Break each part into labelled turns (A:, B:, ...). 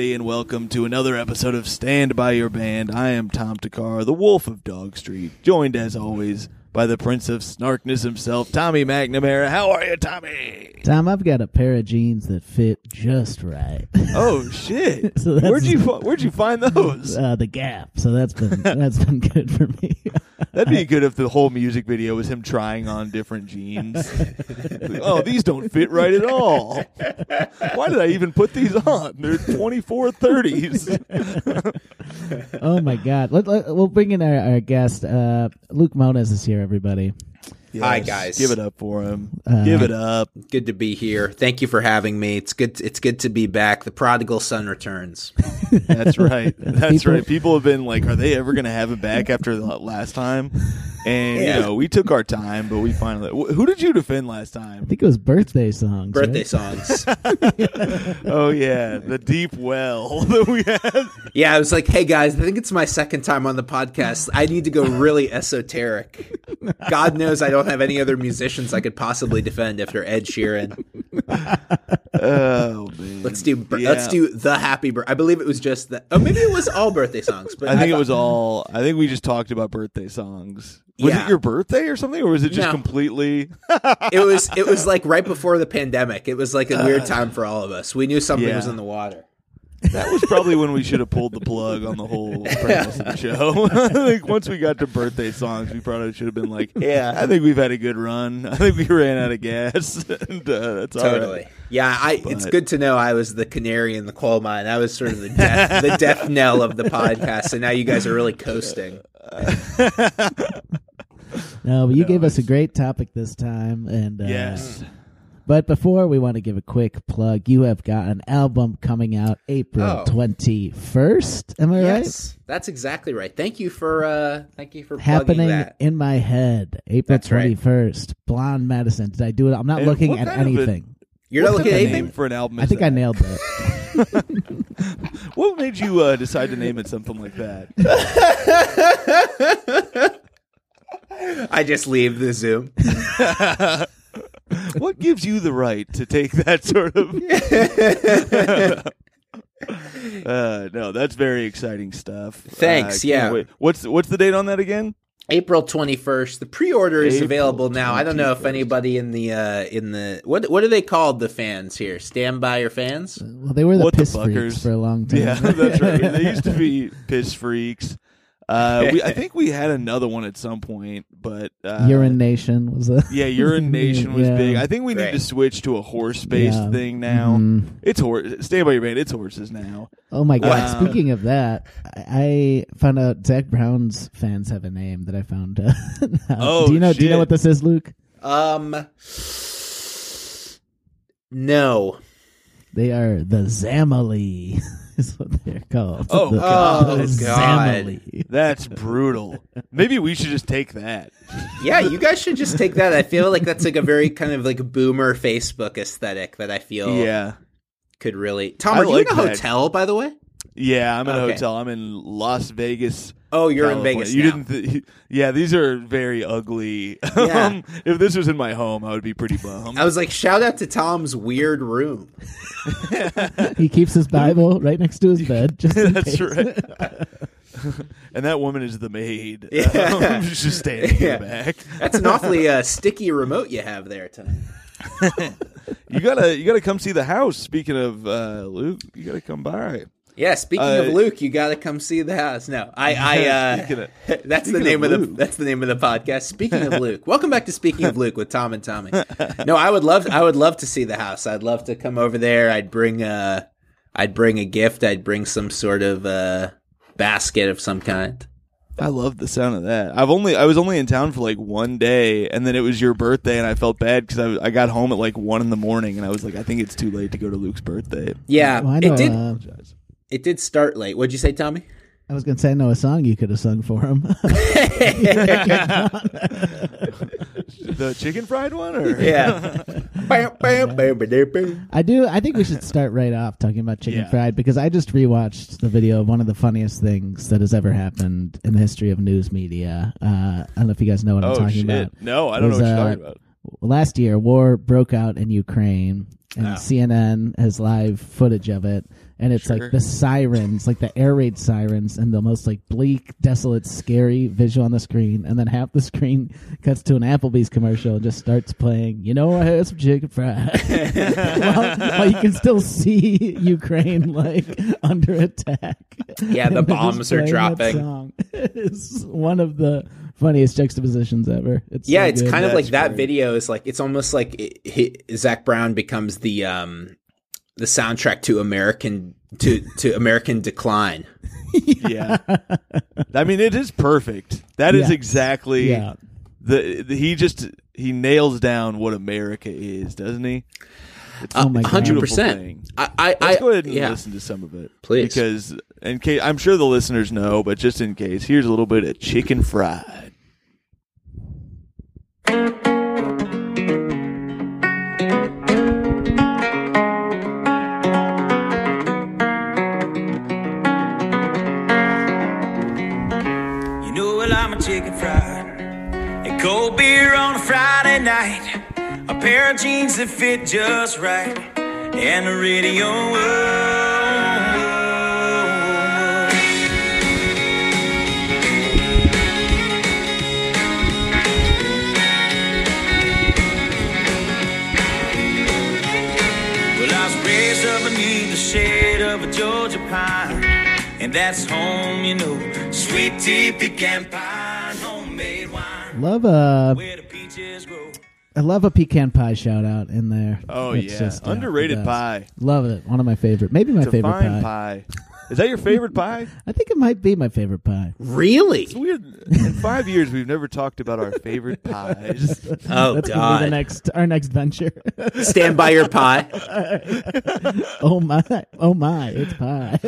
A: everybody, and welcome to another episode of Stand By Your Band. I am Tom Thakkar, the Wolf of Dog Street, joined as always by the Prince of Snarkness himself, Tommy McNamara. How are you, Tommy?
B: Tom, I've got a pair of jeans that fit just right.
A: Oh shit!
B: So
A: where'd you fi- where'd you find those?
B: uh, the Gap. So that's been that's been good for me.
A: That'd be good if the whole music video was him trying on different jeans. oh, these don't fit right at all. Why did I even put these on? They're 24 30s.
B: oh my God! Let, let, we'll bring in our, our guest. Uh, Luke Mones is here. Everybody.
C: Hi, guys.
A: Give it up for him.
B: Uh,
A: Give it up.
C: Good to be here. Thank you for having me. It's good. It's good to be back. The prodigal son returns.
A: That's right. That's
B: People-
A: right. People have been like, "Are they ever going to have him back after the last time?" And
C: Yeah.
A: you know, we took our time, but we finally. Who did you defend last time?
B: I think it was birthday songs.
C: Birthday
B: right?
C: songs.
A: Oh yeah, the deep well that we had.
C: yeah, I was like, hey guys, I think it's my second time on the podcast. I need to go really esoteric. God knows I don't have any other musicians I could possibly defend after Ed Sheeran.
A: Oh man.
C: Let's do.
A: Yeah.
C: Let's do the happy. Bir- I believe it was just that. Oh, maybe it was all birthday songs. But
A: I think it
C: thought-
A: was all. I think we just talked about birthday songs. Was
C: Yeah.
A: it your birthday or something, or was it just
C: No.
A: completely?
C: It was. It was like right before the pandemic. It was like a weird time for all of us. We knew something
A: Yeah.
C: was in the water.
A: That was probably when we should have pulled the plug on the whole premise of the show. I think once we got to birthday songs, we probably should have been like, "Yeah, I think we've had a good run. I think we ran out of gas, and uh, that's all right."
C: Totally. Yeah, I. it's good to know I was the canary in the coal mine. I was sort of the death, the death knell of the podcast, and now you guys are really coasting.
B: No, but you gave us a great topic this time, and uh,
A: Yes.
B: But before we want to give a quick plug, you have got an album coming out April
C: Oh.
B: twenty first. Am I right?
C: Yes, that's exactly right. Thank you for. uh Thank you for plugging
B: Happening
C: that.
B: in my head, April
C: That's right.
B: twenty first. Blonde Medicine. Did I do it? I'm not
A: And
B: looking at
A: kind of a-
B: anything.
C: You're not looking at anything.
A: for an album.
B: I
A: is
B: think I nailed it.
A: What made you uh, decide to name it something like that?
C: I just leave the Zoom.
A: what gives you the right to take that sort of? uh, no, that's very exciting stuff.
C: Thanks,
A: Uh,
C: yeah.
A: wait. What's what's the date on that again?
C: April twenty first. The pre order is
A: April
C: available now. I don't know if anybody in the uh in the what what are they called? The fans here. Stand by your fans.
B: Well, they were the
A: What
B: piss
A: fuckers?
B: freaks for a long time.
A: Yeah, that's right. They used to be piss freaks. Uh, we, I think we had another one at some point, but uh,
B: Urine Nation was a
A: Yeah, urination was
B: Yeah.
A: big. I think we need
C: Great.
A: to switch to a horse based
B: Yeah.
A: thing now.
B: Mhm.
A: It's horse. Stand by your man. It's horses now.
B: Oh my god!
A: Wow.
B: Speaking of that, I I found out Zac Brown's fans have a name that I found. Uh.
A: Oh,
B: do you know? Do you know what this is, Luke?
C: Um No.
B: They are the Zamily. Is what they're called.
A: Oh,
B: the,
A: God.
C: Oh, God.
A: That's brutal. Maybe we should just take that.
C: Yeah, you guys should just take that. I feel like that's like a very kind of like boomer Facebook aesthetic that I feel
A: Yeah.
C: could really. Tom,
A: I
C: are you
A: like
C: in a
A: that.
C: hotel, by the way?
A: Yeah, I'm in a hotel. I'm in Las Vegas.
C: Oh, you're
A: California.
C: in Vegas.
A: You
C: now.
A: didn't. Th- yeah, these are very ugly.
C: Yeah.
A: um, if this was in my home, I would be pretty bummed.
C: I was like, shout out to Tom's weird room.
B: He keeps his Bible right next to his bed. Just in
A: That's
B: case.
A: right. and that woman is the maid.
C: Yeah.
A: Um, she's just standing
C: Yeah.
A: in the back.
C: That's an awfully uh, sticky remote you have there tonight.
A: You gotta, you gotta come see the house. Speaking of uh, Luke, you gotta come by.
C: Yeah, speaking
A: Uh,
C: of Luke, you got to come see the house. No, I, I, uh,
A: Speaking
C: that's the name
A: of
C: of, the that's the name of the podcast. Speaking of Luke, welcome back to Speaking of Luke with Tom and Tommy. No, I would love, I would love to see the house. I'd love to come over there. I'd bring a, I'd bring a gift. I'd bring some sort of uh, basket of some kind.
A: I love the sound of that. I've only I was only in town for like one day, and then it was your birthday, and I felt bad because I, I got home at like one in the morning, and I was like, I think it's too late to go to Luke's birthday.
C: Yeah,
B: Well, I
C: it did.
B: uh,
A: Apologize.
C: It did start late. What'd you say, Tommy?
B: I was going to say I know a song you could have sung for him.
A: the chicken fried one, or
C: Yeah. Bam, bam, bam, ba, da, bam.
B: I do. I think we should start right off talking about chicken
A: Yeah.
B: fried because I just rewatched the video of one of the funniest things that has ever happened in the history of news media. Uh, I don't know if you guys know what I'm
A: Oh
B: talking
A: shit!
B: about.
A: No, I don't know what you're
B: uh,
A: talking about.
B: Last year, war broke out in Ukraine, and
C: Oh.
B: CNN has live footage of it. And it's
A: Sure.
B: like the sirens, like the air raid sirens, and the most like bleak, desolate, scary visual on the screen. And then half the screen cuts to an Applebee's commercial and just starts playing. You know, I had some chicken fried. while, while you can still see Ukraine like under attack.
C: Yeah, the bombs are dropping.
B: song. It's one of the funniest juxtapositions ever. It's
C: Yeah,
B: so
C: it's
B: good.
C: kind of like
A: That's
C: that video is like it's almost like it, he, Zac Brown becomes the um the soundtrack to American to to American Decline.
A: yeah. I mean, it is perfect. That is
B: Yeah.
A: exactly
B: yeah.
A: the, the he just he nails down what America is, doesn't he? It's
B: Oh my God.
C: 100%. I I,
A: Let's go ahead and
C: yeah.
A: listen to some of it,
C: Please.
A: because in case I'm sure the listeners know, but just in case, here's a little bit of chicken fried.
D: Chicken fried. And cold beer on a Friday night. A pair of jeans that fit just right. And the radio. Well, I was raised up beneath the shade of a Georgia pine. And that's home, you know. Sweet tea, pecan pie.
B: Love a
D: Where the peaches grow.
B: I love a pecan pie shout out in there.
A: Oh
B: It's
A: yeah,
B: just, uh,
A: underrated
B: the best.
A: pie.
B: Love it. One of my favorite. Maybe my favorite pie.
A: pie. Is that your favorite pie?
B: I think it might be my favorite pie.
C: Really?
A: It's weird. In five years, we've never talked about our favorite pies.
C: Oh
B: That's gonna be the
C: God!
B: next our next venture.
C: Stand by your pie.
B: oh my! Oh my! It's pie,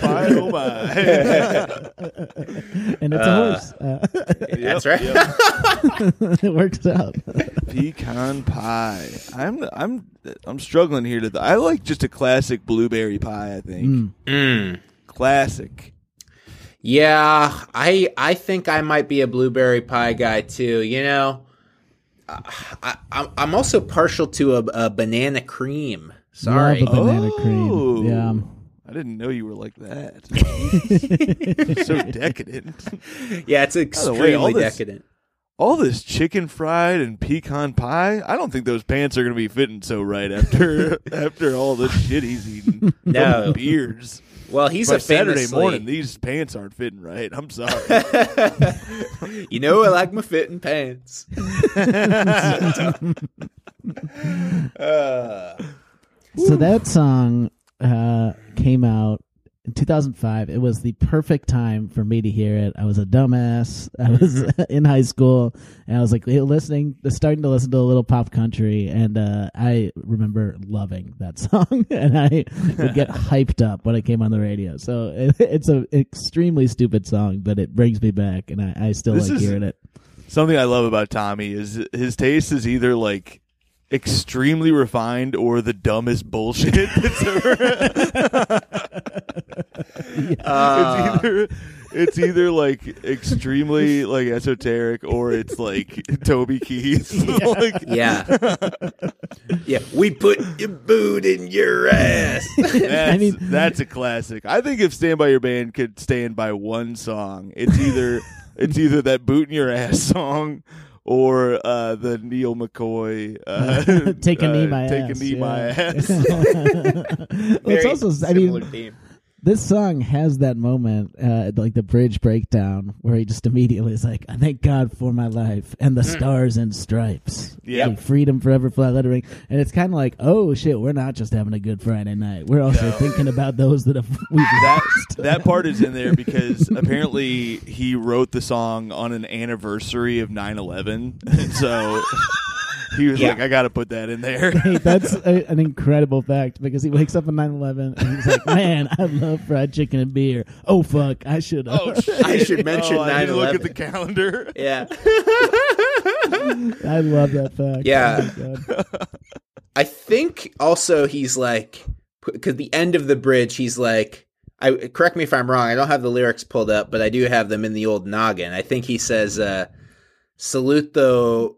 A: pie, oh my!
B: and it's a horse. Uh,
C: That's right.
B: it works out.
A: Pecan pie. I'm I'm I'm struggling here to. I like just a classic blueberry pie. I think
B: Mm.
C: Mm.
A: Classic.
C: Yeah, I I think I might be a blueberry pie guy too. You know, I, I I'm also partial to a, a banana cream. Sorry.
B: Love a banana
A: Oh.
B: cream. Yeah.
A: I didn't know you were like that. so decadent.
C: Yeah, it's
A: the way,
C: extremely
A: this-
C: decadent.
A: All this chicken fried and pecan pie. I don't think those pants are going to be fitting so right after after all the shit he's eating.
C: No.
A: From beers.
C: Well, he's
A: By
C: a
A: Saturday morning, these pants aren't fitting right. I'm sorry.
C: you know, I like my fitting pants. uh,
B: So that song uh, came out in 2005. It was the perfect time for me to hear it. I was a dumbass. I was in high school, and I was like listening, starting to listen to a little pop country, and uh, I remember loving that song, and I would get hyped up when it came on the radio. So it, it's an extremely stupid song, but it brings me back, and I, I still
A: This
B: like hearing it.
A: Something I love about Tommy is his taste is either like extremely refined or the dumbest bullshit that's ever.
C: uh,
A: it's either it's either like extremely like esoteric or it's like Toby Keith. like,
C: yeah, yeah. We put your boot in your ass.
A: That's,
B: I mean-
A: that's a classic. I think if Stand by Your Band could stand by one song, it's either it's either that boot in your ass song or uh, the Neal McCoy uh,
B: Take a knee,
A: uh,
B: my
A: take
B: ass.
A: a knee,
B: yeah.
A: my ass.
B: Well, it's also, I mean,
C: theme.
B: This song has that moment, uh, like the bridge breakdown, where he just immediately is like, "I thank God for my life and the stars and stripes,
A: Yep.
B: Like, freedom forever, flat lettering." And it's kind of like, "Oh shit, we're not just having a good Friday night; we're also thinking about those that have we've
A: that
B: lost."
A: that part is in there because apparently he wrote the song on an anniversary of 9-11 so he was
C: Yeah.
A: like i gotta put that in there
B: Hey, that's a, an incredible fact because he wakes up on 9-11 and he's like, "Man, I love fried chicken and beer. Oh fuck, I should."
A: oh shit
C: I should mention
A: oh, I didn't look at the calendar
C: Yeah.
B: I love that fact.
C: Yeah.
B: Oh, my God.
C: think also he's like because the end of the bridge he's like I correct me if I'm wrong. I don't have the lyrics pulled up, but I do have them in the old noggin. I think he says uh salute the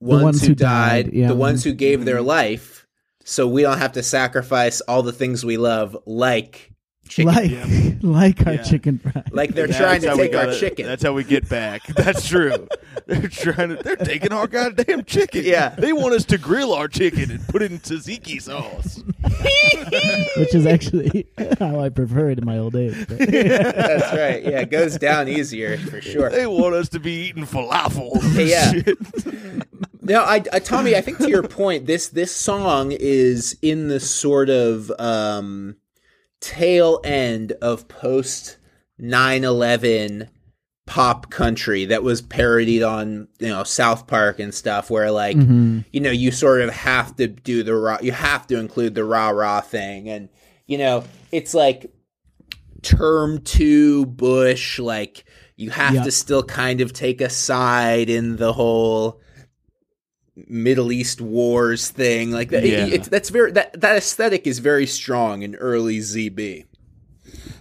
C: ones,
B: ones
C: who,
B: who
C: died,
B: died, yeah.
C: the ones who gave their life so we don't have to sacrifice all the things we love like chicken.
B: like
A: Yeah.
B: like our
A: Yeah.
B: chicken fries.
C: Like they're
A: That's
C: trying to take our
A: gotta-
C: chicken.
A: That's how we get back. That's true. they're trying to. They're taking our goddamn chicken.
C: Yeah.
A: They want us to grill our chicken and put it in tzatziki sauce.
B: which is actually how I prefer it in my old age. but-
C: That's right. Yeah, it goes down easier for sure.
A: They want us to be eating falafel.
C: Yeah. No, I, I, Tommy, I think to your point, this this song is in the sort of um, tail end of post 9-11 pop country that was parodied on you know South Park and stuff, where like you know you sort of have to do the rah, you have to include the rah rah thing, and you know it's like term two Bush, like you have
B: Yep.
C: to still kind of take a side in the whole Middle East wars thing. Like that,
A: Yeah.
C: it's, that's very that that aesthetic is very strong in early ZB.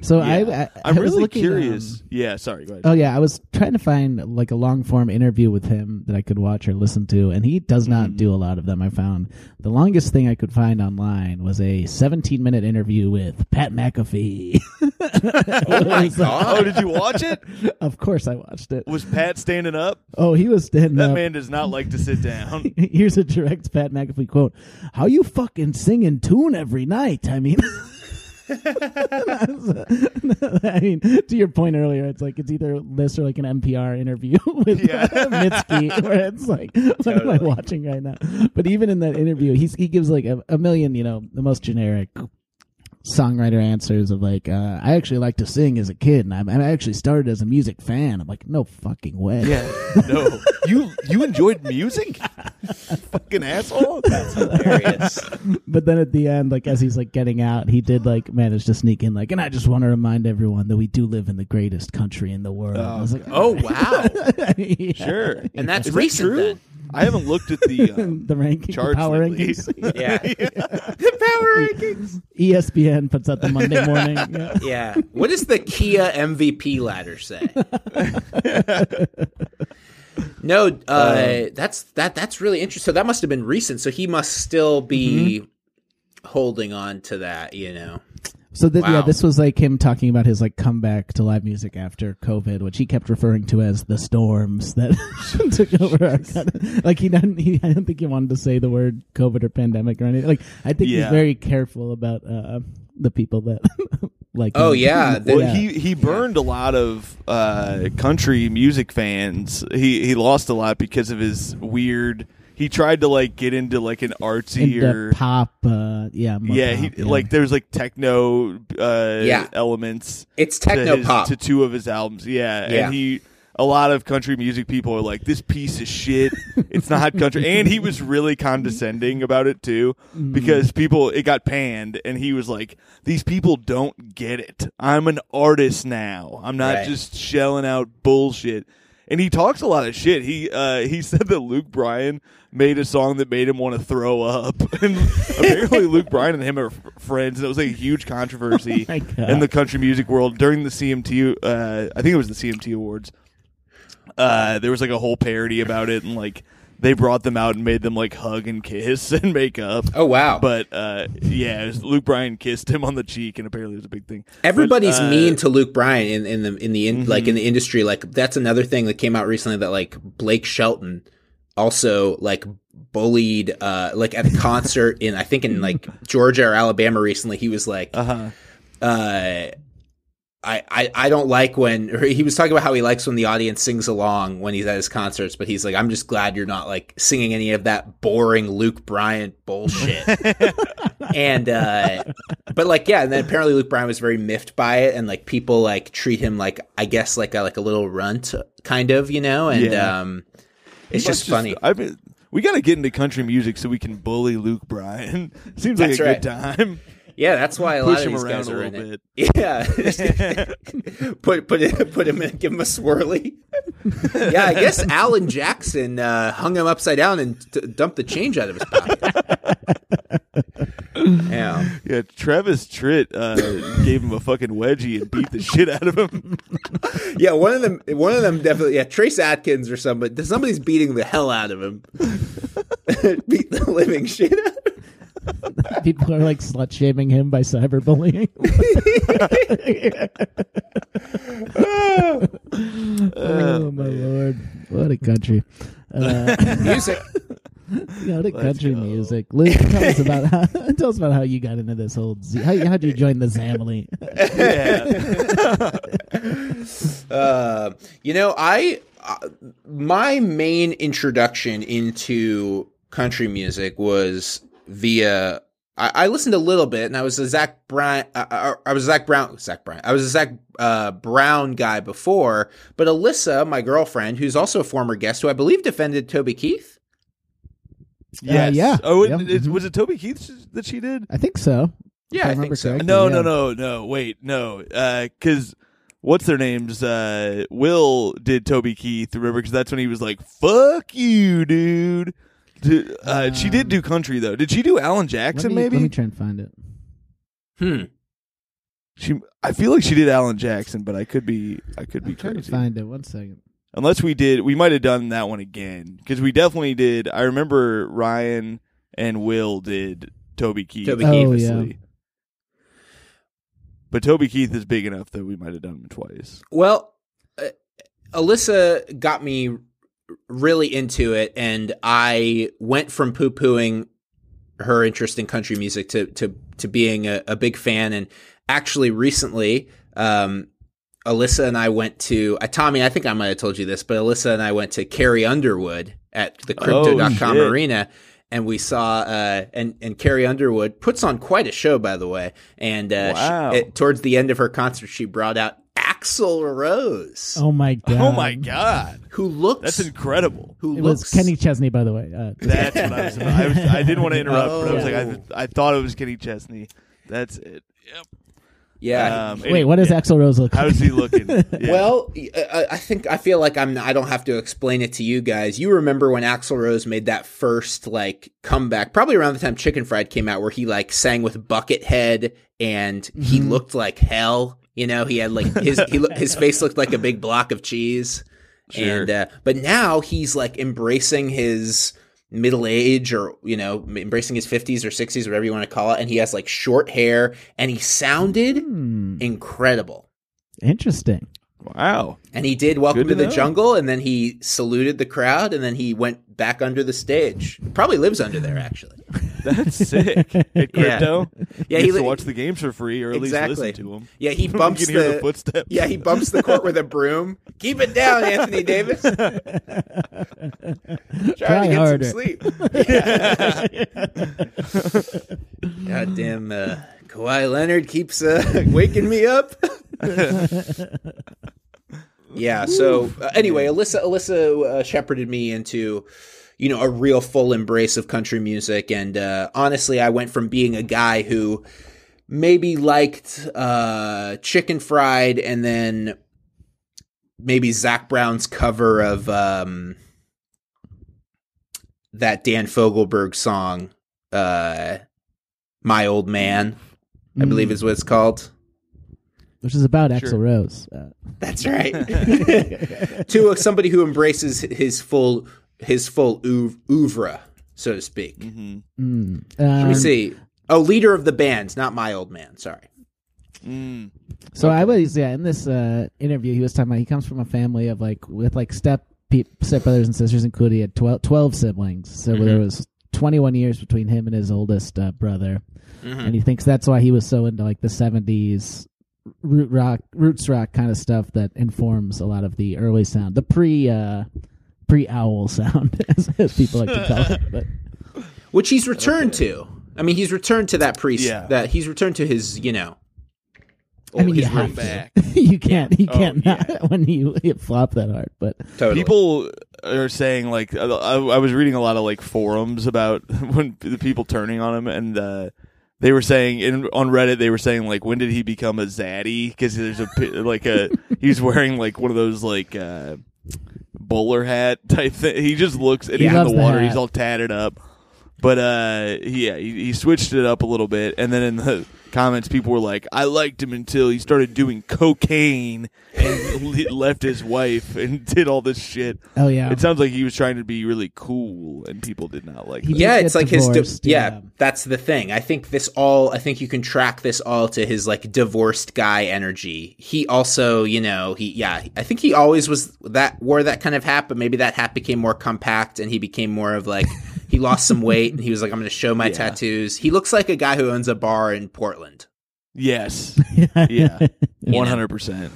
B: So I,
A: Yeah.
B: I, I
A: I'm
B: was
A: really
B: looking,
A: curious.
B: um,
A: yeah, sorry. Go ahead.
B: Oh yeah, I was trying to find like a long form interview with him that I could watch or listen to, and he does not
A: Mm.
B: do a lot of them. I found the longest thing I could find online was a 17 minute interview with Pat McAfee.
C: Oh my god!
A: oh, did you watch it?
B: of course, I watched it.
A: Was Pat standing up?
B: Oh, he was standing
A: That
B: up.
A: man does not like to sit down.
B: Here's a direct Pat McAfee quote: "How you fucking singing tune every night?" I mean. I mean, to your point earlier, it's like it's either this or like an NPR interview with
A: Yeah.
B: Mitski, where it's like, what am I watching right now? But even in that interview, he's he gives like a, a million, you know, the most generic songwriter answers of like, uh, I actually like to sing as a kid, and I, I actually started as a music fan. I'm like, no fucking way.
A: Yeah. No. You you enjoyed music? Fucking asshole.
C: That's hilarious.
B: But then at the end, like as he's like getting out, he did like manage to sneak in like, and I just want to remind everyone that we do live in the greatest country in the world. I was like,
C: Oh wow!
B: yeah.
C: And that's
A: Is that
C: recent
A: true?
C: Then.
A: I haven't looked at the um,
B: the ranking, the
A: charts
B: power
A: lately.
B: rankings.
C: Yeah. the power rankings.
B: ESPN puts out the Monday morning. Yeah.
C: Yeah. What does the Kia MVP ladder say? no, uh, that's that. That's really interesting. So that must have been recent. So he must still be holding on to that. You know.
B: So th- yeah, this was like him talking about his like comeback to live music after COVID, which he kept referring to as the storms that took over our country. Like he didn't, he I don't think he wanted to say the word COVID or pandemic or anything. Like I think
A: Yeah.
B: he's very careful about uh, the people that like.
C: Oh,
B: him.
C: yeah, the-
A: Well, he he burned a lot of uh, country music fans. He he lost a lot because of his weird. He tried to like get into like an artsy or
B: pop. Uh, yeah,
A: yeah,
B: pop,
A: he like there's like techno uh,
C: Yeah.
A: elements.
C: It's
A: to
C: techno
A: his-
C: pop.
A: to two of his albums. Yeah,
C: Yeah.
A: and he a lot of country music people are like this piece of shit. it's not country, and he was really condescending about it too
B: Mm-hmm.
A: because people it got panned, and he was like, "These people don't get it. I'm an artist now. I'm not
C: Right.
A: just shelling out bullshit." And he talks a lot of shit. He uh, he said that Luke Bryan made a song that made him want to throw up, and apparently Luke Bryan and him are f- friends, and it was like a huge controversy
B: God.
A: in the country music world during the CMT. Uh, I think it was the CMT Awards. Uh, there was like a whole parody about it, and like they brought them out and made them like hug and kiss and make up.
C: Oh wow!
A: But uh, yeah, was Luke Bryan kissed him on the cheek, and apparently it was a big thing.
C: Everybody's
A: But, uh,
C: mean to Luke Bryan in, in the in the in, like in
A: Mm-hmm.
C: the industry. Like that's another thing that came out recently that like Blake Shelton also like bullied uh like at a concert in I think in like Georgia or Alabama recently. He was like
A: Uh-huh.
C: uh I, I, I don't like when he was talking about how he likes when the audience sings along when he's at his concerts, but he's like, I'm just glad you're not like singing any of that boring Luke Bryan bullshit. and uh but like yeah, and then apparently Luke Bryan was very miffed by it and like people like treat him like I guess like a like a little runt kind of, you know, and
A: Yeah.
C: um it's
A: Let's
C: just funny.
A: I mean, we got to get into country music so we can bully Luke Bryan. Seems like
C: That's
A: a
C: right.
A: good time.
C: Yeah, that's why a
A: Push
C: lot of
A: him
C: these
A: around
C: guys
A: a
C: are in
A: little
C: it.
A: bit.
C: Yeah, put put it, put him in, give him a swirly. yeah, I guess Alan Jackson uh, hung him upside down and t- dumped the change out of his pocket. Yeah.
A: Yeah, Travis Tritt uh, gave him a fucking wedgie and beat the shit out of him.
C: Yeah, one of them one of them definitely yeah, Trace Atkins or somebody somebody's beating the hell out of him. Beat the living shit out of him.
B: People are like slut shaming him by cyberbullying. oh my lord! What a country! Uh,
C: Music.
B: yeah, what a country music. Luke, tell us about how, tell us about how you got into this whole. Z- how how'd you join the Zamily?
A: yeah.
C: Uh, you know, I uh, my main introduction into country music was via. I, I listened a little bit, and I was a Zac Brown. Uh, I was a Zac Brown. Zac Brown. I was a Zac uh, Brown guy before, but Alyssa, my girlfriend, who's also a former guest, who I believe defended Toby Keith.
A: Yes.
B: yeah.
A: Oh, it,
B: Yep.
A: it-
B: Mhm.
A: was it Toby Keith that she did?
B: I think so.
C: Yeah,
B: If
C: I,
B: remember
C: think so.
B: correctly,
A: No,
B: yeah.
A: no, no, no. Wait, no. Because what's their names? Uh, Will did Toby Keith. Remember? Because that's when he was like, "Fuck you, dude." Dude, uh, she did do country though. Did she do Alan
B: Let
A: Jackson?
B: me,
A: maybe
B: let me try and find it.
C: Hmm.
A: she. I feel like she did Alan Jackson, but I could be. I could be
B: I'm trying to
A: crazy.
B: find it. One second.
A: Unless we did, we might have done that one again because we definitely did. I remember Ryan and Will did Toby Keith.
C: Toby
B: Oh, yeah.
A: But Toby Keith is big enough that we might have done him twice.
C: Well, uh, Alyssa got me r- really into it, and I went from poo pooing her interest in country music to to to being a, a big fan. And actually, recently, um, Alyssa and I went to uh, Tommy. I think I might have told you this, but Alyssa and I went to Carrie Underwood at the Crypto.com
A: shit.
C: arena. And we saw, uh, and and Carrie Underwood puts on quite a show, by the way. And uh, she- it- towards the end of her concert, she brought out Axl Rose,
B: Oh my god!
A: Oh my god,
C: who looks
A: that's incredible.
C: who
B: It
C: looks
B: was Kenny Chesney, by the way. Uh,
A: That's what I was. About. I, was I didn't want to interrupt, but I was
C: Oh.
A: like, I, I thought it was Kenny Chesney. That's it. Yep.
C: yeah.
A: Um,
B: Wait, what does
A: yeah.
B: Axl Rose look like?
A: How is he looking? Yeah.
C: Well, I I think I feel like I'm. I don't have to explain it to you guys. You remember when Axl Rose made that first like comeback, probably around the time Chicken Fried came out, where he like sang with Buckethead and he
B: Mm-hmm.
C: looked like hell. You know, he had like his he look, his face looked like a big block of cheese.
A: Sure.
C: And uh, but now he's like embracing his middle age or you know embracing his 50s or 60s whatever you want to call it and he has like short hair and he sounded
B: Hmm,
C: incredible
B: interesting.
A: Wow.
C: and he did Welcome
A: Good
C: to,
A: to
C: the. Jungle, and then he saluted the crowd, and then he went back under the stage. Probably lives under there, actually.
A: That's sick. At crypto,
C: Yeah,
A: he
C: he li-
A: to watch the games for free, or at
C: Exactly.
A: least listen to them.
C: Yeah, he
A: you
C: bumps
A: can hear
C: the,
A: the footsteps.
C: Yeah, he bumps the court with a broom. Keep it down, Anthony Davis. Trying
B: Try
C: to get
B: harder.
C: some sleep. Goddamn, uh, Kawhi Leonard keeps uh, waking me up. yeah. So uh, anyway, Alyssa Alyssa uh, shepherded me into you know a real full embrace of country music, and uh, honestly, I went from being a guy who maybe liked uh, Chicken Fried, and then maybe Zac Brown's cover of um, that Dan Fogelberg song, uh, "My Old Man." I
B: Mm.
C: believe is what it's called.
B: Which is about
A: Sure.
B: Axl Rose. Uh,
C: That's right. to somebody who embraces his full his full oeuvre, oeuvre so to speak.
A: hmm
B: mm.
C: Let
B: Um,
C: me see. Oh, leader of the band, not my old man. Sorry.
A: Mm.
B: So I was yeah in this uh, interview he was talking about he comes from a family of like with like step pe- step brothers and sisters included he had 12, 12 siblings so
C: Mhm.
B: there was 21 years between him and his oldest uh, brother
C: Mhm.
B: and he thinks that's why he was so into like the 70s root rock roots rock kind of stuff that informs a lot of the early sound the pre uh pre owl sound as, as people like to call it but
C: Which he's returned to. I mean, he's returned to that priest.
A: Yeah.
C: That he's returned to his, you know.
B: I mean, you have
A: back.
B: to. you can't. You
A: Oh,
B: can't
A: yeah.
B: not when you hit flop that hard. But
C: Totally.
A: People are saying like I, I was reading a lot of like forums about when the people turning on him, and uh, they were saying in, on Reddit they were saying like when did he become a zaddy? Because there's a like a he's wearing like one of those like uh, bowler hat type thing. He just looks and
B: He
A: he's in the
B: the
A: water.
B: hat.
A: He's all tatted up. But uh, yeah, he, he switched it up a little bit, and then in the comments, people were like, "I liked him until he started doing cocaine and le- left his wife and did all this shit."
B: Oh yeah.
A: It sounds like he was trying to be really cool, and people did not like
B: He
A: that.
C: yeah, it's like his di- yeah,
B: yeah.
C: That's the thing. I think this all. I think you can track this all to his like divorced guy energy. He also, you know, he yeah. I think he always was that wore that kind of hat, but maybe that hat became more compact and he became more of like he lost some weight and he was like, I'm going to show my
A: Yeah.
C: tattoos. He looks like a guy who owns a bar in Portland.
A: Yes, yeah, one hundred percent.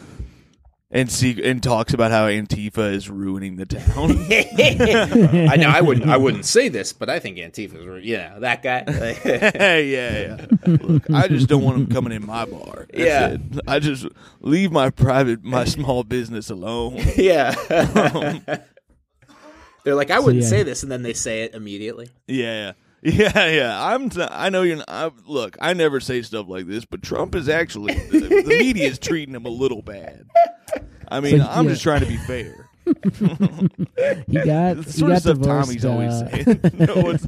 A: And see, and talks about how Antifa is ruining the town.
C: I know I wouldn't I wouldn't say this, but I think Antifa's re- you know that guy.
A: yeah, yeah. Look, I just don't want him coming in my bar. That's
C: Yeah.
A: it. I just leave my private, my small business alone.
C: yeah. Um, They're like I wouldn't
B: yeah.
C: say this, and then they say it immediately.
A: Yeah, yeah, yeah. I'm. T- I know you're. Not, I, look, I never say stuff like this, but Trump is actually the, the media is treating him a little bad. I mean, I'm
B: yeah.
A: just trying to be fair.
B: he got
A: The
B: he
A: sort of
B: got
A: stuff
B: divorced.
A: Tommy's always
B: uh,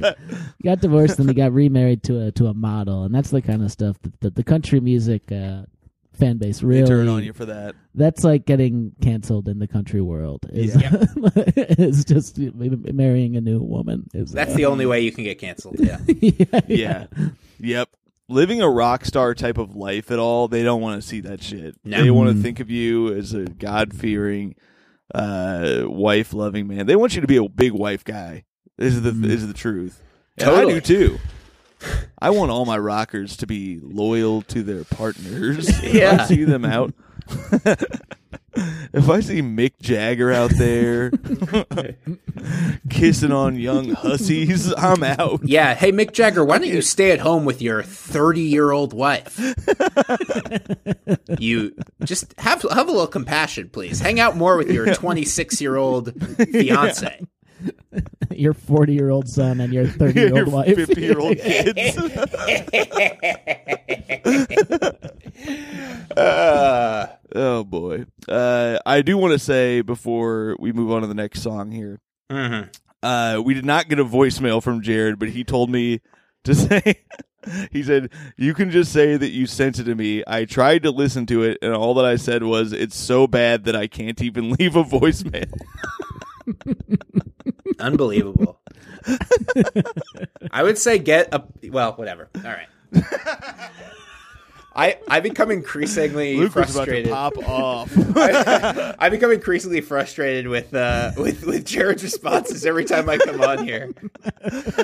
A: that?
B: he got divorced and he got remarried to a to a model, and that's the kind of stuff that the, the country music uh, fan base
A: They
B: really
A: turn on you for that.
B: That's like getting canceled in the country world. Is
A: Yeah.
B: is just marrying a new woman. Is
C: That's
B: uh,
C: the only way you can get canceled. Yeah.
B: yeah,
A: Yeah. yep. Living a rock star type of life at all, they don't want to see that shit.
C: No.
A: They want to
B: Mm.
A: think of you as a God fearing, uh, wife loving man. They want you to be a big wife guy. Is the
B: Mm.
A: is the truth. And I do too. I want all my rockers to be loyal to their partners. If I see them out. if I see Mick Jagger out there kissing on young hussies, I'm out.
C: Yeah. Hey, Mick Jagger, why don't you stay at home with your 30 year old wife? you just have have a little compassion, please. Hang out more with your 26 year old fiance.
B: your forty year old son and your 30 year old wife.
A: 50 year old kids.
C: Uh,
A: oh, boy. Uh, I do want to say before we move on to the next song here,
C: mhm.
A: uh, we did not get a voicemail from Jared, but he told me to say, he said, You can just say that you sent it to me. I tried to listen to it, and all that I said was, It's so bad that I can't even leave a voicemail.
C: Unbelievable. I would say get a well, whatever. All right. I I become increasingly
A: Luke was about to
C: frustrated.
A: pop off.
C: I, I become increasingly frustrated with uh with with Jared's responses every time I come on here.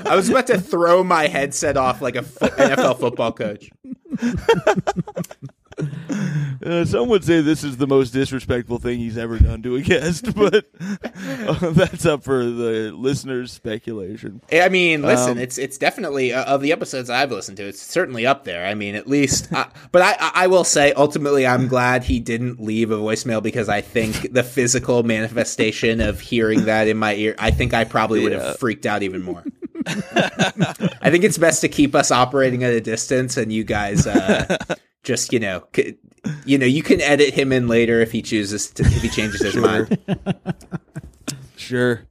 C: I was about to throw my headset off like a fo- NFL football coach.
A: Uh, some would say this is the most disrespectful thing he's ever done to a guest, but uh, that's up for the listeners' speculation.
C: I mean, listen,
A: Um,
C: it's it's definitely uh, of the episodes I've listened to, it's certainly up there. I mean, at least, uh, but I I- will say, ultimately, I'm glad he didn't leave a voicemail because I think the physical manifestation of hearing that in my ear, I think I probably would
A: Yeah.
C: have freaked out even more. I think it's best to keep us operating at a distance, and you guys uh, just you know. C- you know, you can edit him in later if he chooses to, if he changes his mind.
A: Sure.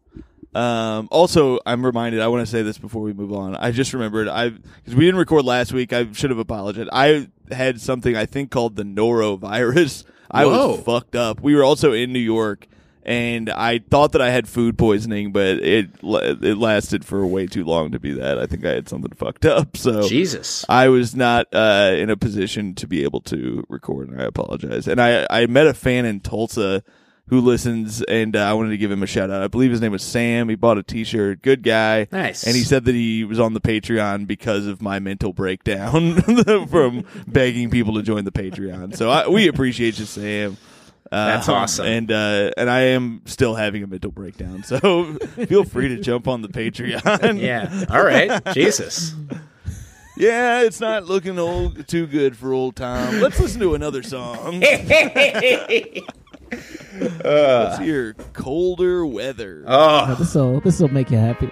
A: Um, also, I'm reminded. I want to say this before we move on. I just remembered. I because we didn't record last week. I should have apologized. I had something I think called the norovirus. I
C: Whoa.
A: was fucked up. We were also in New York, and I thought that I had food poisoning, but it it lasted for way too long to be that. I think I had something fucked up. So
C: Jesus.
A: I was not uh, in a position to be able to record, and I apologize. And I I met a fan in Tulsa who listens, and uh, I wanted to give him a shout out. I believe his name was Sam. He bought a T-shirt. Good guy.
C: Nice.
A: And he said that he was on the Patreon because of my mental breakdown from begging people to join the Patreon. So I, we appreciate you, Sam. Uh,
C: That's awesome.
A: And uh, and I am still having a mental breakdown. So feel free to jump on the Patreon.
C: Yeah. All right. Jesus.
A: Yeah, it's not looking old too good for old time. Let's listen to another song. Let's hear colder weather.
C: Oh,
B: This will this will make you happy.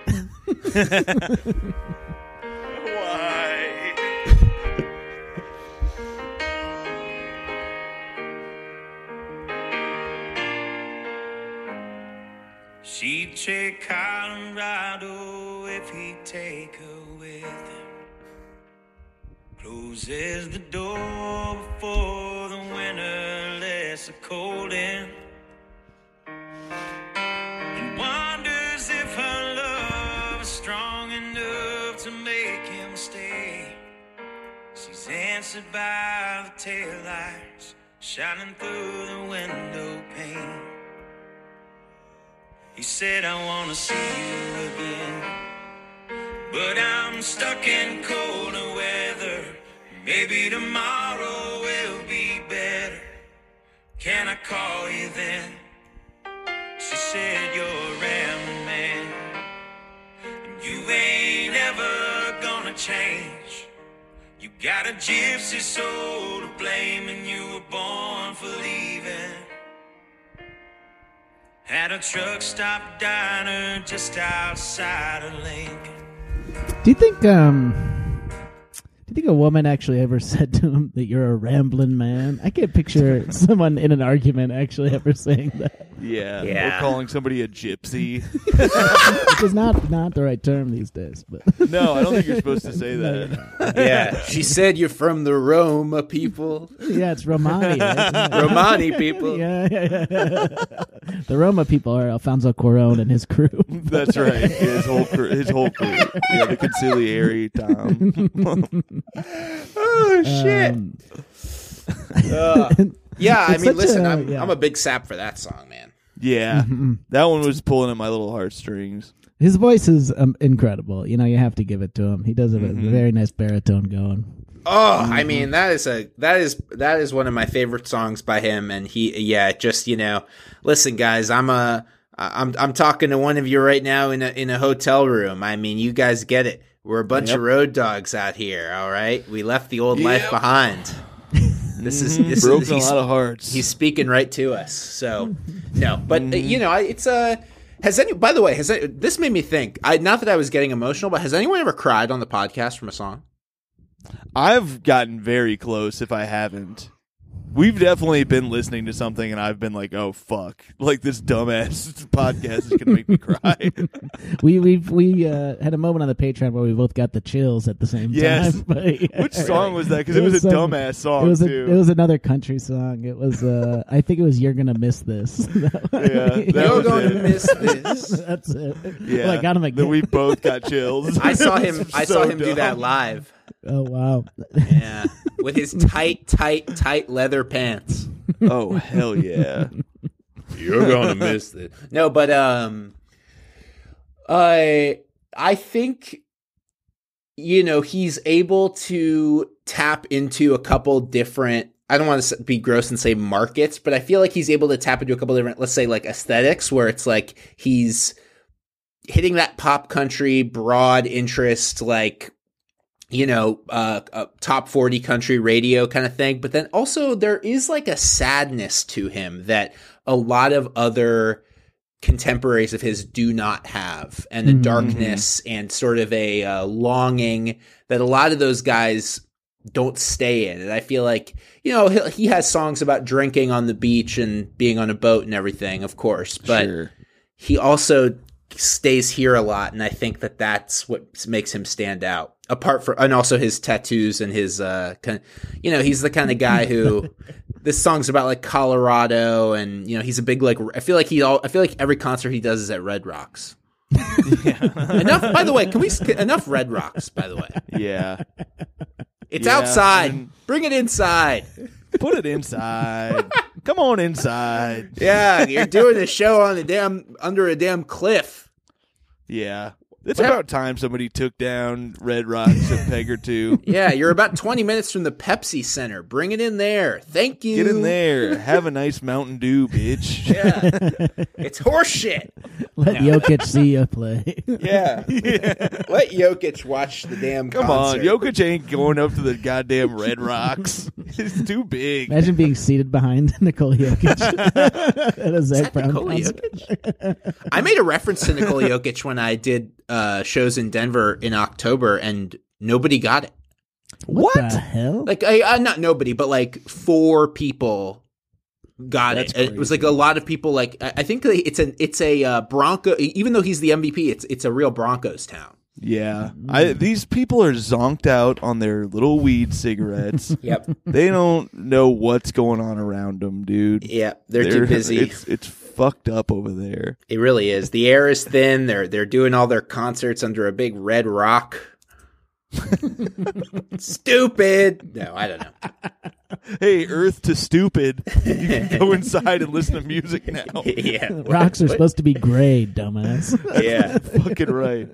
D: She'd take Colorado if he'd take her with him. Closes the door before the winter lets the cold in. And wonders if her love is strong enough to make him stay. She's answered by the taillights shining through the window pane. He said, I wanna see you again. But I'm stuck in colder weather. Maybe tomorrow will be better. Can I call you then? She said, You're a rambling man. And you ain't ever gonna change. You got a gypsy soul to blame, and you were born for leaving. At a truck stop diner just outside of Lincoln.
B: Do you think um think a woman actually ever said to him that you're a rambling man? I can't picture someone in an argument actually ever saying that.
A: Yeah.
C: Yeah.
A: Or calling somebody a gypsy.
B: Which is not not the right term these days, but
A: no, I don't think you're supposed to say that.
C: Yeah, she said you're from the Roma people,
B: yeah, it's Romani. Right?
C: Romani people.
B: Yeah, yeah, yeah. the Roma people are Alfonso Cuarón and his crew.
A: That's right. His whole crew, his whole crew. Yeah, the consigliere Tom.
C: Oh shit.
B: Um,
C: Ugh. yeah, I mean, listen,
B: a-
C: i am
B: yeah.
C: I'm a big sap for that song, man.
A: Yeah, that one was pulling at my little heartstrings.
B: his voice is um, incredible. You know, you have to give it to him. He does have a very nice baritone going.
C: Oh, I mean that is a that is that is one of my favorite songs by him, and he yeah, just you know, listen, guys, I'm a I'm I'm talking to one of you right now in a in a hotel room. I mean, you guys get it. We're a bunch of road dogs out here. All right, we left the old life behind. This is this
A: Broken
C: is
A: a lot of hearts.
C: he's speaking right to us. So no, but uh, you know, it's a. Has any? By the way, has it, this made me think? I not that I was getting emotional, but has anyone ever cried on the podcast from a song?
A: I've gotten very close if I haven't. We've definitely been listening to something and I've been like, oh fuck. Like this dumbass podcast is gonna make me cry.
B: We we've we uh, had a moment on the Patreon where we both got the chills at the same
A: Yes.
B: time. But, yeah.
A: Which song was that? Because it, was, a
B: some-
A: dumbass song
B: It was a,
A: too.
B: it was another country song. It was uh I think it was "You're Gonna Miss This."
A: yeah,
C: You're going to
A: it.
C: miss this.
B: That's it.
A: Yeah,
B: Well, I got him
A: that
B: again.
A: we both got chills.
C: I saw him. I saw
A: So
C: him do that live.
B: Oh wow.
C: Yeah, with his tight, tight, tight leather pants.
A: Oh hell yeah!
C: You're going to miss this. No, but um, I I think you know he's able to tap into a couple different. I don't want to be gross and say markets, but I feel like he's able to tap into a couple different, let's say, like aesthetics, where it's like he's hitting that pop country broad interest, like you know, uh, uh, top 40 country radio kind of thing. But then also there is like a sadness to him that a lot of other contemporaries of his do not have. And the
B: Mhm.
C: darkness and sort of a uh, longing that a lot of those guys don't stay in. And I feel like, you know, he, he has songs about drinking on the beach and being on a boat and everything, of course. But
A: sure.
C: he also stays here a lot and i think that that's what makes him stand out apart from and also his tattoos and his uh kind you know he's the kind of guy who this song's about like colorado and you know he's a big like i feel like he all i feel like every concert he does is at red rocks. Enough by the way can we enough red rocks by the way.
A: Yeah,
C: it's
A: Yeah,
C: outside.
A: and-
C: bring it inside.
A: Put it inside. Come on inside.
C: yeah you're doing a show on a damn under a damn cliff.
A: Yeah, it's
C: Well-
A: about time somebody took down Red Rocks a peg or two.
C: yeah you're about 20 minutes from the pepsi center bring it in there thank you
A: Get in there. Have a nice Mountain Dew, bitch.
C: Yeah. it's horseshit.
B: Let Jokic see you play.
C: Yeah. Let Jokic watch the damn
A: Come
C: concert.
A: on, Jokic ain't going up to the goddamn Red Rocks. It's too big.
B: Imagine being seated behind Nicole Jokic at a Zac
C: Is that
B: Brown
C: Nikola
B: concert.
C: Jokic? I made a reference to Nikola Jokic when I did uh, shows in Denver in October, and nobody got it.
B: What, the hell?
C: Like, I, I not nobody, but like four people got
A: That's
C: it. It was like a lot of people. Like, I I think it's an it's a uh, Bronco. Even though he's the MVP, it's it's a real Broncos town.
A: Yeah, I, these people are zonked out on their little weed cigarettes.
C: Yep.
A: they don't know what's going on around them, dude.
C: Yeah, they're, too busy.
A: It's it's fucked up over there.
C: It really is. The air is thin. They're they're doing all their concerts under a big red rock. Stupid. No, I don't know.
A: Hey, Earth to stupid. You can go inside and listen to music now.
C: yeah.
B: Rocks are supposed to be gray, dumbass.
C: Yeah.
A: Fucking right.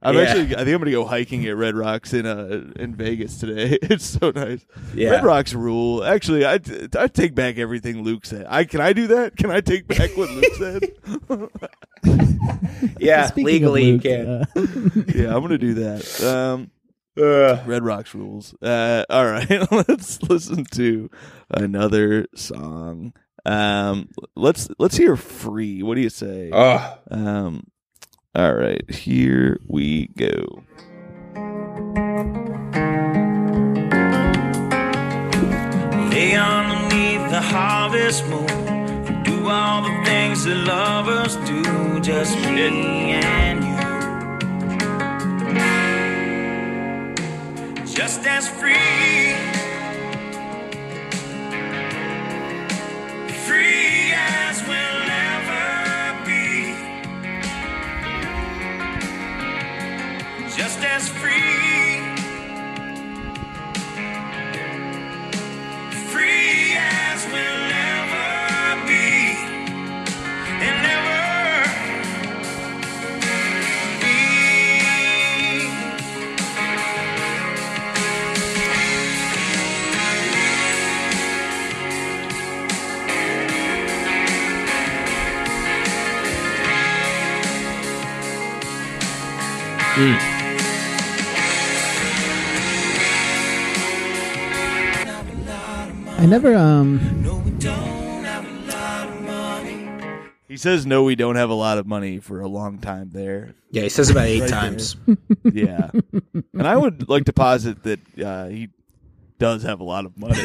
A: I'm
C: Yeah.
A: actually. I think I'm gonna go hiking at Red Rocks in uh in Vegas today. It's so nice.
C: Yeah.
A: Red Rocks rule. Actually, I I take back everything Luke said. I can I do that? Can I take back what Luke said?
C: Yeah.
B: Speaking of
C: legally, you can.
B: uh,
A: yeah, I'm gonna do that. Um,
C: Ugh.
A: Red Rocks rules. Uh, all right, let's listen to another song. Um, let's let's hear "Free." What do you say?
C: Ugh.
A: Um, all right, here we go.
D: Lay underneath the harvest moon and do all the things that lovers do. Just me and you. Just as free. Free as we'll ever be. Just as free. free
B: I never um
D: No, we don't have a lot of money.
A: He says no, we don't have a lot of money for a long time there.
C: Yeah, he says about eight
A: Right
C: times.
A: Yeah, and I would like to posit that uh, he does have a lot of money.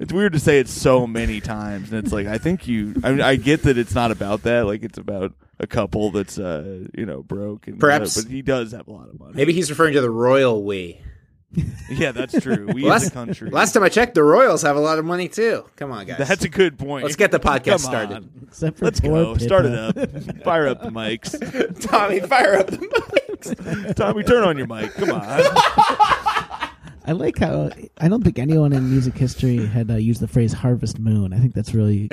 A: it's weird to say it so many times, and it's like I think you. I mean, I get that it's not about that. Like it's about a couple that's uh, you know broke, and
C: Perhaps-
A: but he does have a lot of money.
C: Maybe he's referring to the royal we.
A: Yeah, that's true. We
C: Last,
A: as a country.
C: last time I checked, the Royals have a lot of money too. Come on, guys.
A: that's a good point.
C: Let's get the podcast
A: Come
C: started.
B: except for
A: Let's
B: poor
A: go. Start it up. Fire up the mics.
C: Tommy, fire up the mics.
A: Tommy, turn on your mic. Come on.
B: I like how I don't think anyone in music history had uh, used the phrase "harvest moon." I think that's really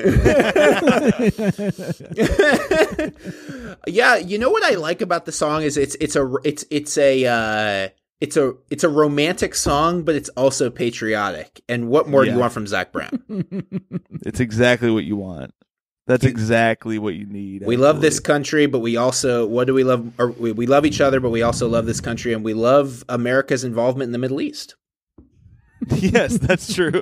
C: yeah, you know what I like about the song is it's it's a it's it's a uh, it's a it's a romantic song, but it's also patriotic. And what more do you want from Zac Brown?
A: It's exactly what you want. That's exactly what you need.
C: we love this country, but we also what do we love? Or we, we love each other, but we also love this country, and we love America's involvement in the Middle East.
A: yes, that's true.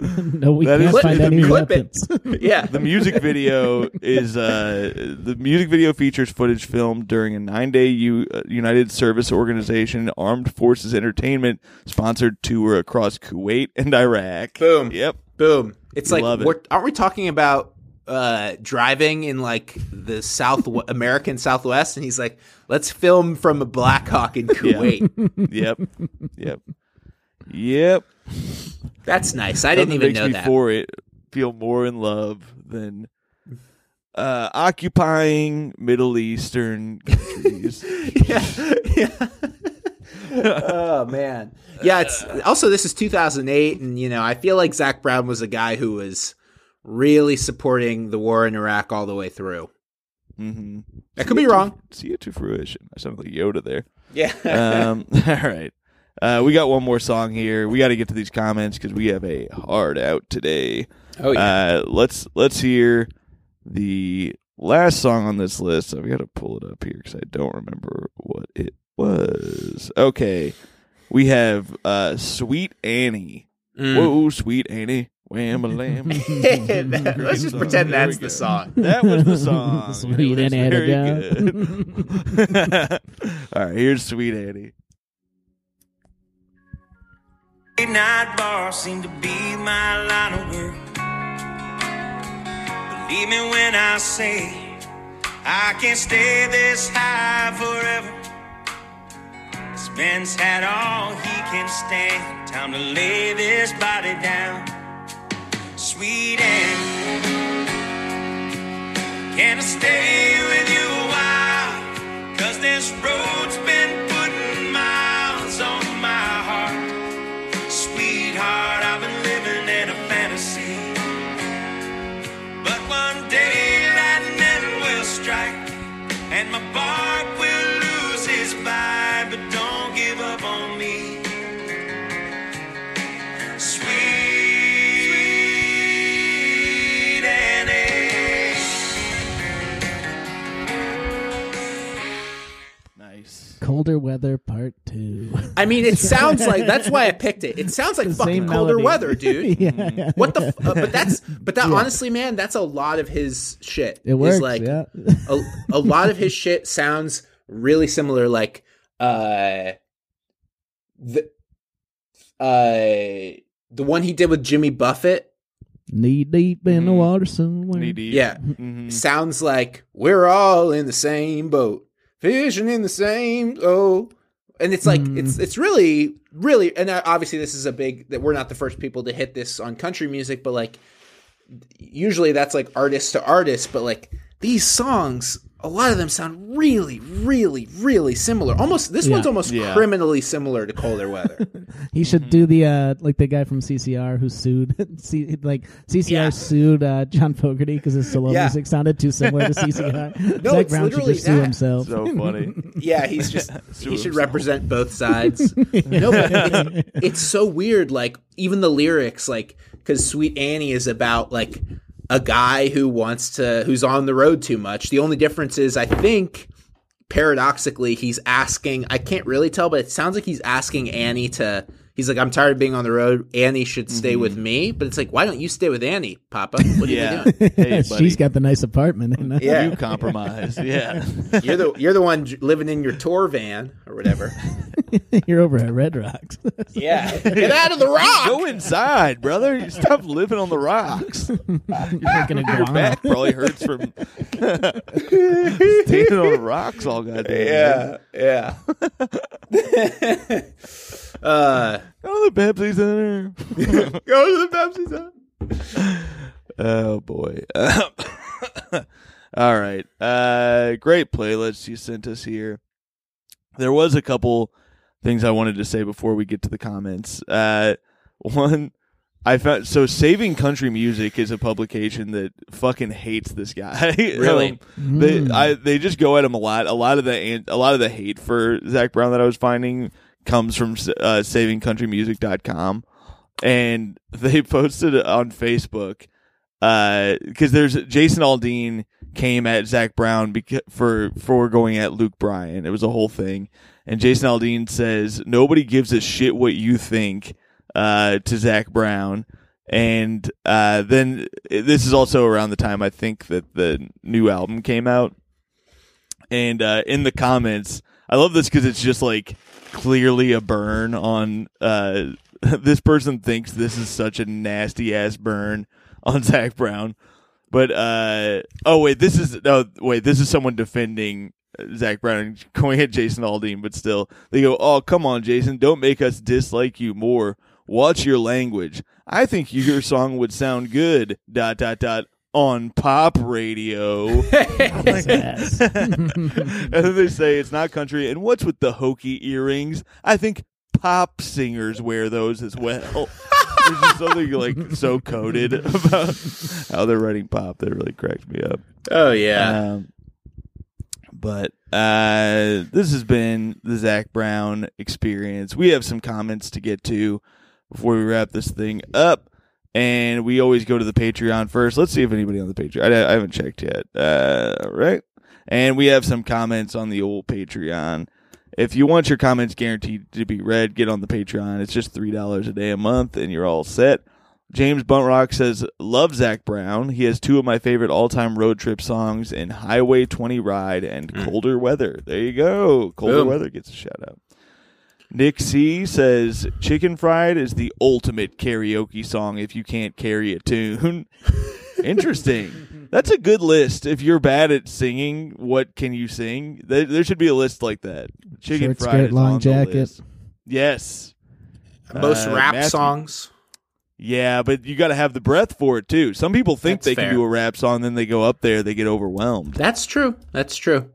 B: no. We
A: That
B: can't
A: is-
B: find
A: the
B: any
A: music-
C: Clip it.
B: weapons.
C: Yeah,
A: the music video is uh, the music video features footage filmed during a nine-day U- uh, United Service Organization Armed Forces Entertainment sponsored tour across Kuwait and Iraq.
C: Boom.
A: Yep.
C: boom. It's
A: We
C: like
A: love it.
C: we're, aren't we talking about uh, driving in like the South American Southwest? And he's like, let's film from a Black Hawk in Kuwait.
A: Yep. Yep. Yep.
C: That's nice. I didn't even
A: makes
C: know
A: me
C: that.
A: for it feel more in love than uh, occupying Middle Eastern countries.
C: yeah, yeah. oh man, yeah. It's also this is 2008, and you know I feel like Zac Brown was a guy who was really supporting the war in Iraq all the way through.
A: mm-hmm.
C: I could be wrong.
A: See it to fruition. I sound like Yoda there.
C: Yeah.
A: um, all right. Uh, we got one more song here. We got to get to these comments because we have a hard out today.
C: oh yeah.
A: Uh, let's let's hear the last song on this list. I've got to pull it up here because I don't remember what it was. Okay, we have uh, "Sweet Annie."
C: Mm.
A: Whoa, Sweet Annie, wham a lam.
C: Let's just pretend
A: There
C: that's the song.
A: That was the song.
B: Sweet
A: It was
B: Annie
A: very
B: it
A: good. All right, here's Sweet Annie.
D: Late night bars seem to be my line of work. Believe me when I say I can't stay this high Vince had all he can stand. Time to lay this body down. Sweet Annie, can I stay with you a while? Cause this road's
B: Colder weather part two.
C: I mean, it sounds like that's why I picked it. It sounds like fucking colder
B: melody.
C: weather, dude.
B: yeah.
C: What the? F- uh, but that's but that honestly, man, that's a lot of his shit.
B: It works.
C: Is like
B: yeah.
C: a, a lot of his shit sounds really similar. Like uh, the uh, the one he did with Jimmy Buffett
B: Knee deep in the
A: Mhm.
B: water somewhere.
A: Knee deep.
C: Yeah.
A: Mhm.
C: sounds like we're all in the same boat, fishing in the same oh. And it's like
B: Mm.
C: it's it's really really and obviously this is a big that we're not the first people to hit this on country music, but like usually that's like artist to artist, but like these songs, a lot of them sound really, really, really similar. Almost this
B: Yeah.
C: one's almost
A: Yeah.
C: criminally similar to Colder Weather.
B: He should do the uh like the guy from CCR who sued C- like CCR
C: Yeah.
B: sued uh John Fogerty because his solo
C: Yeah.
B: music sounded too similar to CCR.
C: No,
B: Zach
C: it's
B: Brown should
C: literally
B: just sue
C: that.
B: himself.
A: So funny.
C: yeah, he's just he should
A: himself.
C: represent both sides. no, but it's, it's so weird. Like even the lyrics, like because Sweet Annie is about like a guy who wants to who's on the road too much. The only difference is, I think, paradoxically, he's asking. I can't really tell, but it sounds like he's asking Annie to. He's like, I'm tired of being on the road. Annie should stay with me. But it's like, why don't you stay with Annie, Papa? What are
A: Yeah.
C: you doing?
A: Hey.
B: She's got the nice apartment. And, uh,
C: Yeah.
A: You compromise. Yeah.
C: You're the you're the one living in your tour van or whatever.
B: You're over at Red Rocks.
C: Yeah, get out of the rock.
A: Go inside, brother. You stop living on the rocks.
B: You're drinking a
A: Your
B: guano.
A: back probably hurts from standing on rocks all goddamn. day.
C: Yeah, yeah. Uh,
A: Go to the Pepsi Center.
C: go to the Pepsi Center.
A: Oh boy. All right. Uh great playlist you sent us here. There was a couple things I wanted to say before we get to the comments. Uh one I found so Saving Country Music is a publication that fucking hates this guy.
C: Really?
A: Um, they
B: Mm.
A: I they just go at him a lot. A lot of the a lot of the hate for Zac Brown that I was finding comes from uh, savingcountrymusic.com and they posted on Facebook because there's Jason Aldean came at Zac Brown beca- for for going at Luke Bryan. It was a whole thing, and Jason Aldean says nobody gives a shit what you think uh, to Zac Brown. And uh, then this is also around the time I think that the new album came out. And uh, in the comments, I love this because it's just like clearly a burn on. Uh, this person thinks this is such a nasty ass burn on Zac Brown. But uh oh wait, this is no wait, this is someone defending uh, Zac Brown and going at Jason Aldean, but still they go, "Oh come on, Jason, don't make us dislike you more. Watch your language. I think your song would sound good." Dot dot dot on pop radio. And then they say it's not country. And what's with the hokey earrings? I think pop singers wear those as well. There's just something like so coded about how they're writing pop that really cracks me up.
C: Oh yeah.
A: Um, but uh, this has been the Zac Brown experience. We have some comments to get to before we wrap this thing up. And we always go to the Patreon first. Let's see if anybody on the Patreon. I, I haven't checked yet. Uh, all right. And we have some comments on the old Patreon. If you want your comments guaranteed to be read, get on the Patreon. It's just $3 a day a month and you're all set. James Buntrock says, Love Zac Brown. He has two of my favorite all time road trip songs in Highway 20 Ride and Colder Weather. There you go. Colder
C: Boom.
A: Weather gets a shout out. Nick C says, Chicken Fried is the ultimate karaoke song if you can't carry a tune. Interesting. That's a good list. If you're bad at singing, what can you sing? There, there should be a list like that. Chicken
B: Short
A: fried
B: skirt,
A: is
B: long
A: on the
B: jacket.
A: list. Yes.
C: Most
A: Uh,
C: rap
A: Matthew-
C: songs.
A: Yeah, but you got to have the breath for it too. Some people think
C: That's
A: they
C: fair.
A: can do a rap song, then they go up there, they get overwhelmed.
C: That's true. That's true.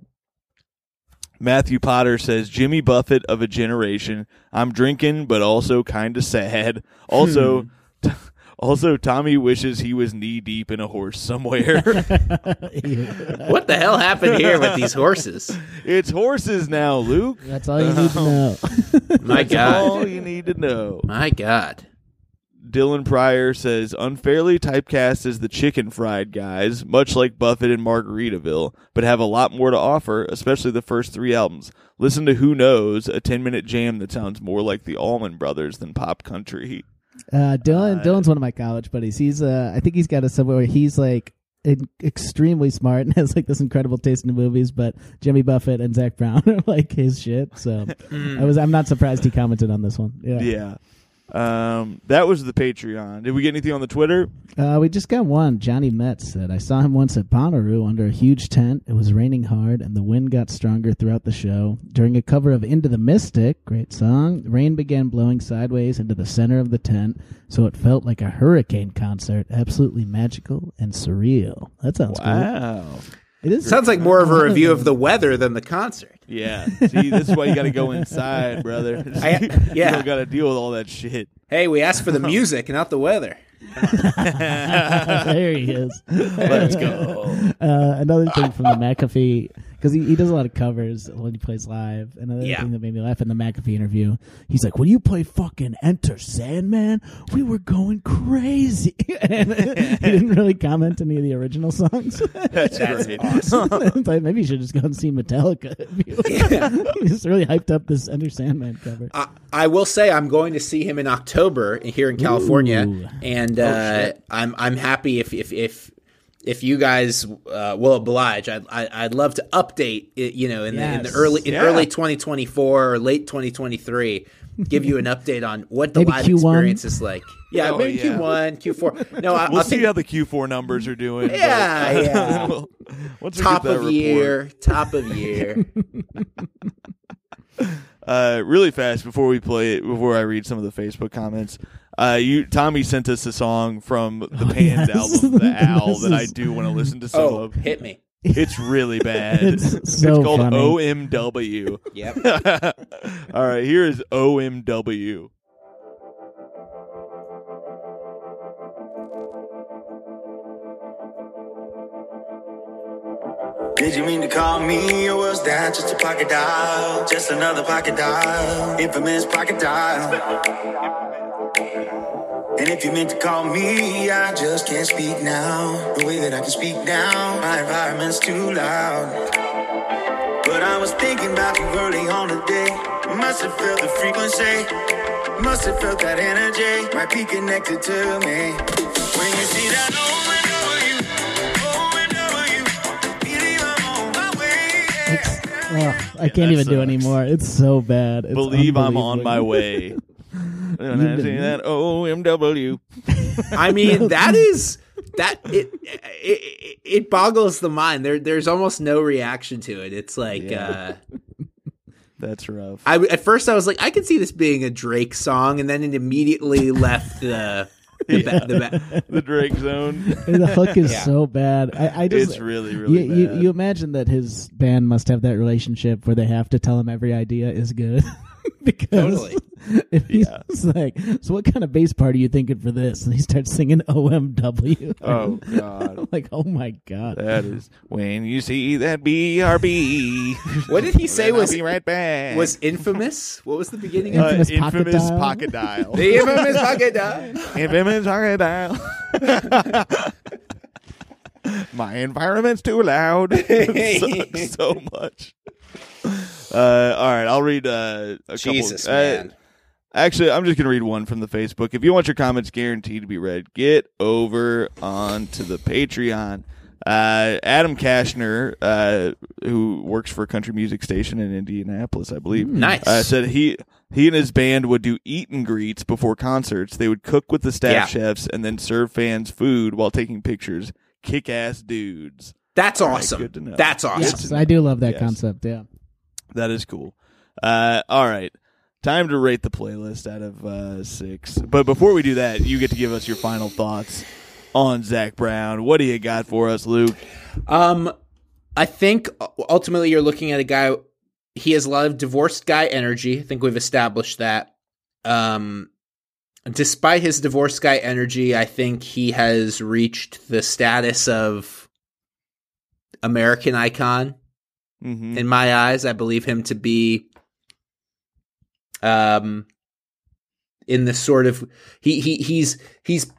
A: Matthew Potter says Jimmy Buffett of a generation. I'm drinking, but also kind of sad. Also,
B: Hmm.
A: also Tommy wishes he was knee deep in a horse somewhere.
C: What the hell happened here with these horses?
A: it's horses now, Luke.
B: That's all you need to know.
C: My
A: That's all you need to know.
C: My God.
A: Dylan Pryor says unfairly typecast as the chicken fried guys, much like Buffett and Margaritaville, but have a lot more to offer, especially the first three albums. Listen to Who Knows, a 10 minute jam that sounds more like the Allman Brothers than pop country.
B: Uh, Dylan, Dylan's one of my college buddies. He's, uh, I think he's got a somewhere where he's like in- extremely smart and has like this incredible taste in movies. But Jimmy Buffett and Zac Brown are like his shit. So I was, I'm not surprised he commented on this one. Yeah.
A: Yeah. Um, that was the Patreon. Did we get anything on the Twitter?
B: Uh, we just got one. Johnny Metz said, I saw him once at Bonnaroo under a huge tent. It was raining hard, and the wind got stronger throughout the show. During a cover of Into the Mystic, great song, rain began blowing sideways into the center of the tent, so it felt like a hurricane concert. Absolutely magical and surreal. That sounds cool.
A: Wow.
B: It is.
C: Sounds like more of a review of the weather than the concert.
A: Yeah. See, this is why you got to go inside, brother.
C: I-
A: you
C: yeah.
A: don't got to deal with all that shit.
C: Hey, we asked for the music, not the weather.
B: there he is.
A: Let's go.
B: Uh, another thing from the McAfee, because he, he does a lot of covers when he plays live. And another
C: Yeah.
B: thing that made me laugh in the McAfee interview, he's like, "When you play fucking Enter Sandman, we were going crazy." and he didn't really comment any of the original songs.
A: That's,
C: That's
A: great.
C: awesome.
B: Like, maybe you should just go and see Metallica. he just really hyped up this Enter Sandman cover.
C: I, I will say I'm going to see him in October here in California,
B: Ooh.
C: and uh, I'm I'm happy if if if if you guys uh, will oblige. I'd I- I'd love to update it, you know in the in the early in
A: Yeah.
C: early 2024 or late 2023. Give you an update on what the
B: Maybe
C: live
B: Q1?
C: experience is like. Yeah,
A: Oh,
C: maybe
A: yeah.
C: Q1, Q4. No, I,
A: We'll
C: I'll
A: see
C: think
A: how the Q4 numbers are doing. but-
C: Yeah, yeah.
A: Well, Once
C: top
A: get
C: of
A: report.
C: year, top of year.
A: Uh, really fast before we play it, before I read some of the Facebook comments. Uh, you Tommy sent us a song from the Pans
B: yes.
A: album, The Owl,
B: This
A: that I do want to listen to some
C: oh,
A: of.
C: hit me.
A: It's really bad.
B: It's so
A: called
B: funny.
A: OMW.
C: Yep.
A: All right, here is OMW.
D: Did you mean to call me, or was that just a pocket dial? Just another pocket dial, infamous pocket dial. And if you meant to call me, I just can't speak now. The way that I can speak now, my environment's too loud. But I was thinking about you early on today. Must have felt the frequency, must have felt that energy. Might be connected to me. When you see that OMW, OMW, believe I'm on my way.
B: Ugh, I can't
A: that
B: even do
A: sucks.
B: anymore. It's so bad. It's
A: Believe I'm on my way. And I see that OMW.
C: I mean, that is that it, it it boggles the mind. There there's almost no reaction to it. It's like uh
A: That's rough.
C: I at first I was like I could see this being a Drake song and then it immediately left the the, ba- the ba-
A: the Drake Zone.
B: the hook is
C: Yeah.
B: so bad. I, I just
A: It's really, really
B: you, you, you imagine that his band must have that relationship where they have to tell him every idea is good. because
C: Totally.
B: if he's
A: Yeah.
B: like, so what kind of bass part are you thinking for this? And he starts singing OMW.
A: Oh God,
B: like, oh my god.
A: that is when you see that BRB.
C: What did he say was
A: be right back.
C: was infamous? What was the beginning
A: uh,
C: of
B: Infamous pocket
A: infamous
B: dial?
A: pocket dial?
C: the infamous pocket dial?
A: infamous pocket dial. My environment's too loud. it sucks so much. Uh, all right, I'll read uh, a
C: Jesus
A: couple. uh,
C: man.
A: Actually, I'm just going to read one from the Facebook. If you want your comments guaranteed to be read, get over on to the Patreon. Uh, Adam Kashner, uh, who works for a country music station in Indianapolis, I believe,
C: Nice.
A: uh, said he he and his band would do eat and greets before concerts. They would cook with the staff
C: Yeah.
A: chefs and then serve fans food while taking pictures. kick ass dudes.
C: That's
A: All right,
C: awesome.
A: good to know.
C: That's awesome.
B: Yes, I do love that
A: Yes.
B: concept. Yeah.
A: That is cool. Uh, all right. Time to rate the playlist out of uh, six. But before we do that, you get to give us your final thoughts on Zac Brown. What do you got for us, Luke?
C: Um, I think ultimately you're looking at a guy. He has a lot of divorced guy energy. I think we've established that. Um, despite his divorced guy energy, I think he has reached the status of American icon
A: Mm-hmm.
C: in my eyes. I believe him to be, um, in the sort of he he he's he's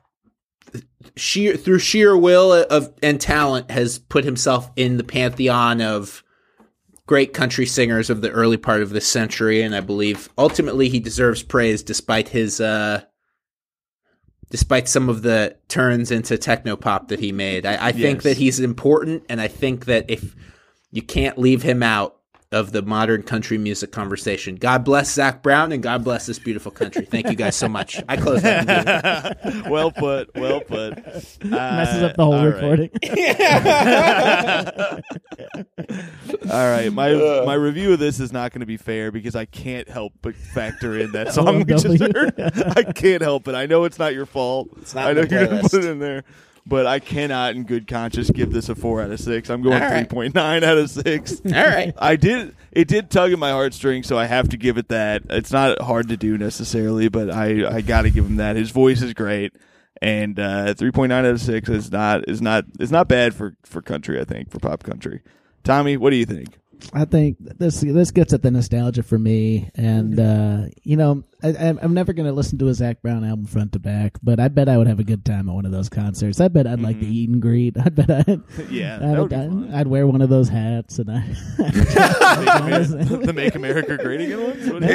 C: sheer through sheer will of and talent has put himself in the pantheon of great country singers of the early part of this century and i believe ultimately he deserves praise despite his uh despite some of the turns into techno pop that he made i, I think that he's important and i think that if you can't leave him out of the modern country music conversation. God bless Zac Brown and God bless this beautiful country. Thank you guys so much. I close that.
A: well put. Well put.
B: Messes
A: Uh,
B: up the whole
A: all right.
B: recording.
A: All right, my my review of this is not going to be fair because I can't help but factor in that song we just heard. I can't help it. I know it's not your fault.
C: It's not
A: I know you're going to put it in there, but I cannot, in good conscience, give this a four out of six. I'm going
C: All
A: three
C: right.
A: point nine out of six.
C: All right.
A: I did. It did tug at my heartstrings, so I have to give it that. It's not hard to do necessarily, but I I got to give him that. His voice is great, and uh, three point nine out of six is not is not is not bad for for country. I think for pop country. Tommy, what do you think?
B: I think this this gets at the nostalgia for me, and mm-hmm. uh, you know, I, I'm I'm never going to listen to a Zac Brown album front to back, but I bet I would have a good time at one of those concerts. I bet I'd like to mm-hmm. eat and greet. I bet I'd
A: Yeah,
B: I'd, I'd. I'd wear one of those hats, and I
A: the Make America Great Again ones. What do you-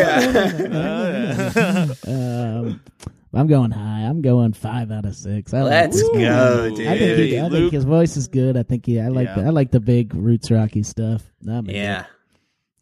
A: yeah.
B: I'm going high. I'm going five out of six. I like
C: Let's
B: this guy.
C: go,
B: I
C: dude.
B: think, he, I
A: Luke.
B: think his voice is good. I think he, I like
A: Yeah.
B: the, I like the big roots rocky stuff. I'm.
C: Yeah.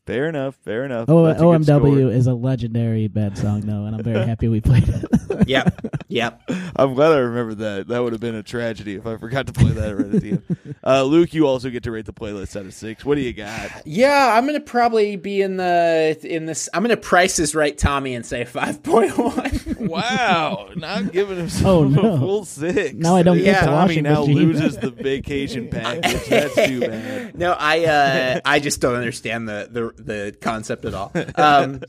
A: Fair enough. Fair enough.
B: O-
A: That's a
B: OMW is a legendary bad song though, and I'm very happy we played it.
C: Yep. Yep.
A: I'm glad I remembered that. That would have been a tragedy if I forgot to play that right at the end. Uh, Luke, you also get to rate the playlist out of six. What do you got?
C: Yeah, I'm gonna probably be in the in this. I'm gonna price is right, Tommy, and say five point one.
A: Wow, not giving him
B: Oh, no.
A: a full six.
B: Now I don't
C: get the
A: Tommy
B: washing
A: now
B: machine.
A: loses the vacation package. That's too bad.
C: No, I uh, I just don't understand the, the the concept at all. Um,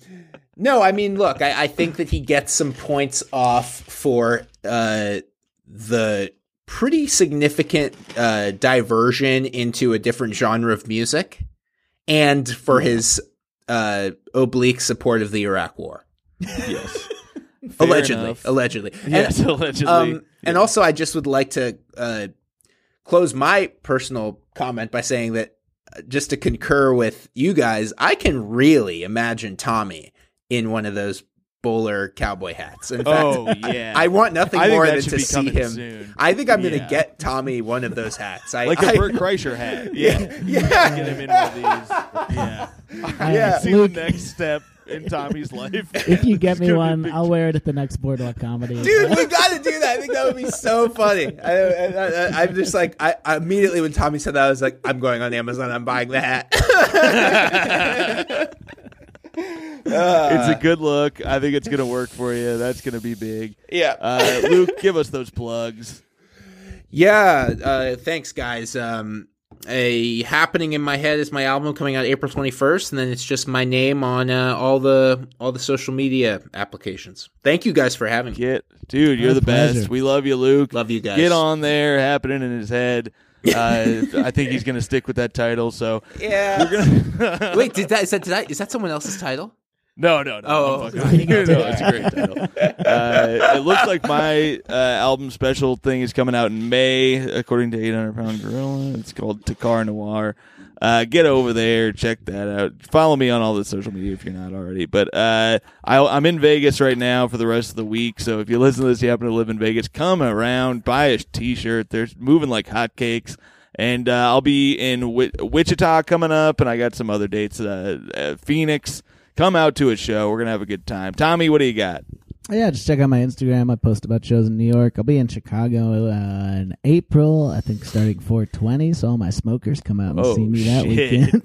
C: no, I mean, look, I, I think that he gets some points off for uh, the pretty significant uh, diversion into a different genre of music, and for his uh, oblique support of the Iraq War.
A: Yes.
C: Allegedly,
A: enough.
C: allegedly. And-
A: Yes, allegedly.
C: um, and also, I just would like to uh, close my personal comment by saying that uh, just to concur with you guys, I can really imagine Tommy in one of those bowler cowboy hats. In fact,
A: oh yeah,
C: I want nothing
A: I
C: more than to see him.
A: soon.
C: I think I'm going to get Tommy one of those hats. I,
A: like a
C: I,
A: Bert Kreischer hat. Yeah,
C: yeah.
A: Get him in one of these. Yeah,
C: Yeah.
A: See
B: Luke,
A: the next step in Tommy's life.
B: if you get me one, I'll wear it at the next Boardwalk Comedy.
C: Dude, we got to do that. I think that would be so funny. I, I, I, I'm just like, I, I immediately when Tommy said that, I was like, I'm going on Amazon. I'm buying the hat.
A: It's a good look. I think it's gonna work for you. That's gonna be big.
C: yeah.
A: Uh, Luke, give us those plugs.
C: Yeah, uh, thanks, guys. Um, a happening in my head is my album coming out April twenty first, and then it's just my name on uh, all the all the social media applications. Thank you guys for having me.
A: Get, dude, you're
B: My
A: the best. We love you, Luke.
C: Love you guys.
A: Get on there, happening in his head. Uh, I think he's gonna stick with that title. So
C: Yeah. Wait, did that is that did I, is that someone else's title?
A: No, no, no.
C: Oh,
A: I'm no, it's a great title. Uh, it looks like my uh, album special thing is coming out in May, according to 800 Pound Gorilla. It's called Thakkar Noir. Uh, get over there, check that out. Follow me on all the social media if you're not already. But uh, I, I'm in Vegas right now for the rest of the week. So if you listen to this, you happen to live in Vegas, come around, buy a T-shirt. They're moving like hotcakes. And uh, I'll be in Wi- Wichita coming up, and I got some other dates. Uh, uh, Phoenix, come out to a show. We're gonna have a good time. Tommy, what do you got?
B: Yeah, just check out my Instagram. I post about shows in New York. I'll be in Chicago uh, in April. I think starting 420. So all my smokers come out and
A: Oh,
B: see me that
A: shit.
B: weekend.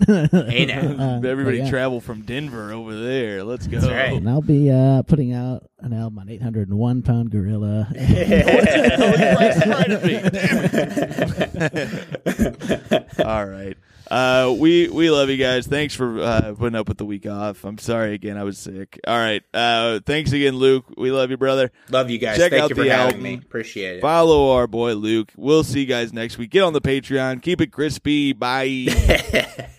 C: Hey.
B: Uh,
A: Everybody
B: yeah.
A: travel from Denver over there. Let's go.
C: right.
B: And I'll be uh, putting out an album on 801 Pound Gorilla.
A: All right. Uh, we we love you guys. Thanks for uh, putting up with the week off. I'm sorry again. I was sick. All right. Uh, thanks again, Luke. We love you, brother.
C: Love you guys.
A: Check
C: Thank
A: out
C: you for
A: the
C: having
A: album.
C: me. Appreciate it.
A: Follow our boy Luke. We'll see you guys next week. Get on the Patreon. Keep it crispy. Bye.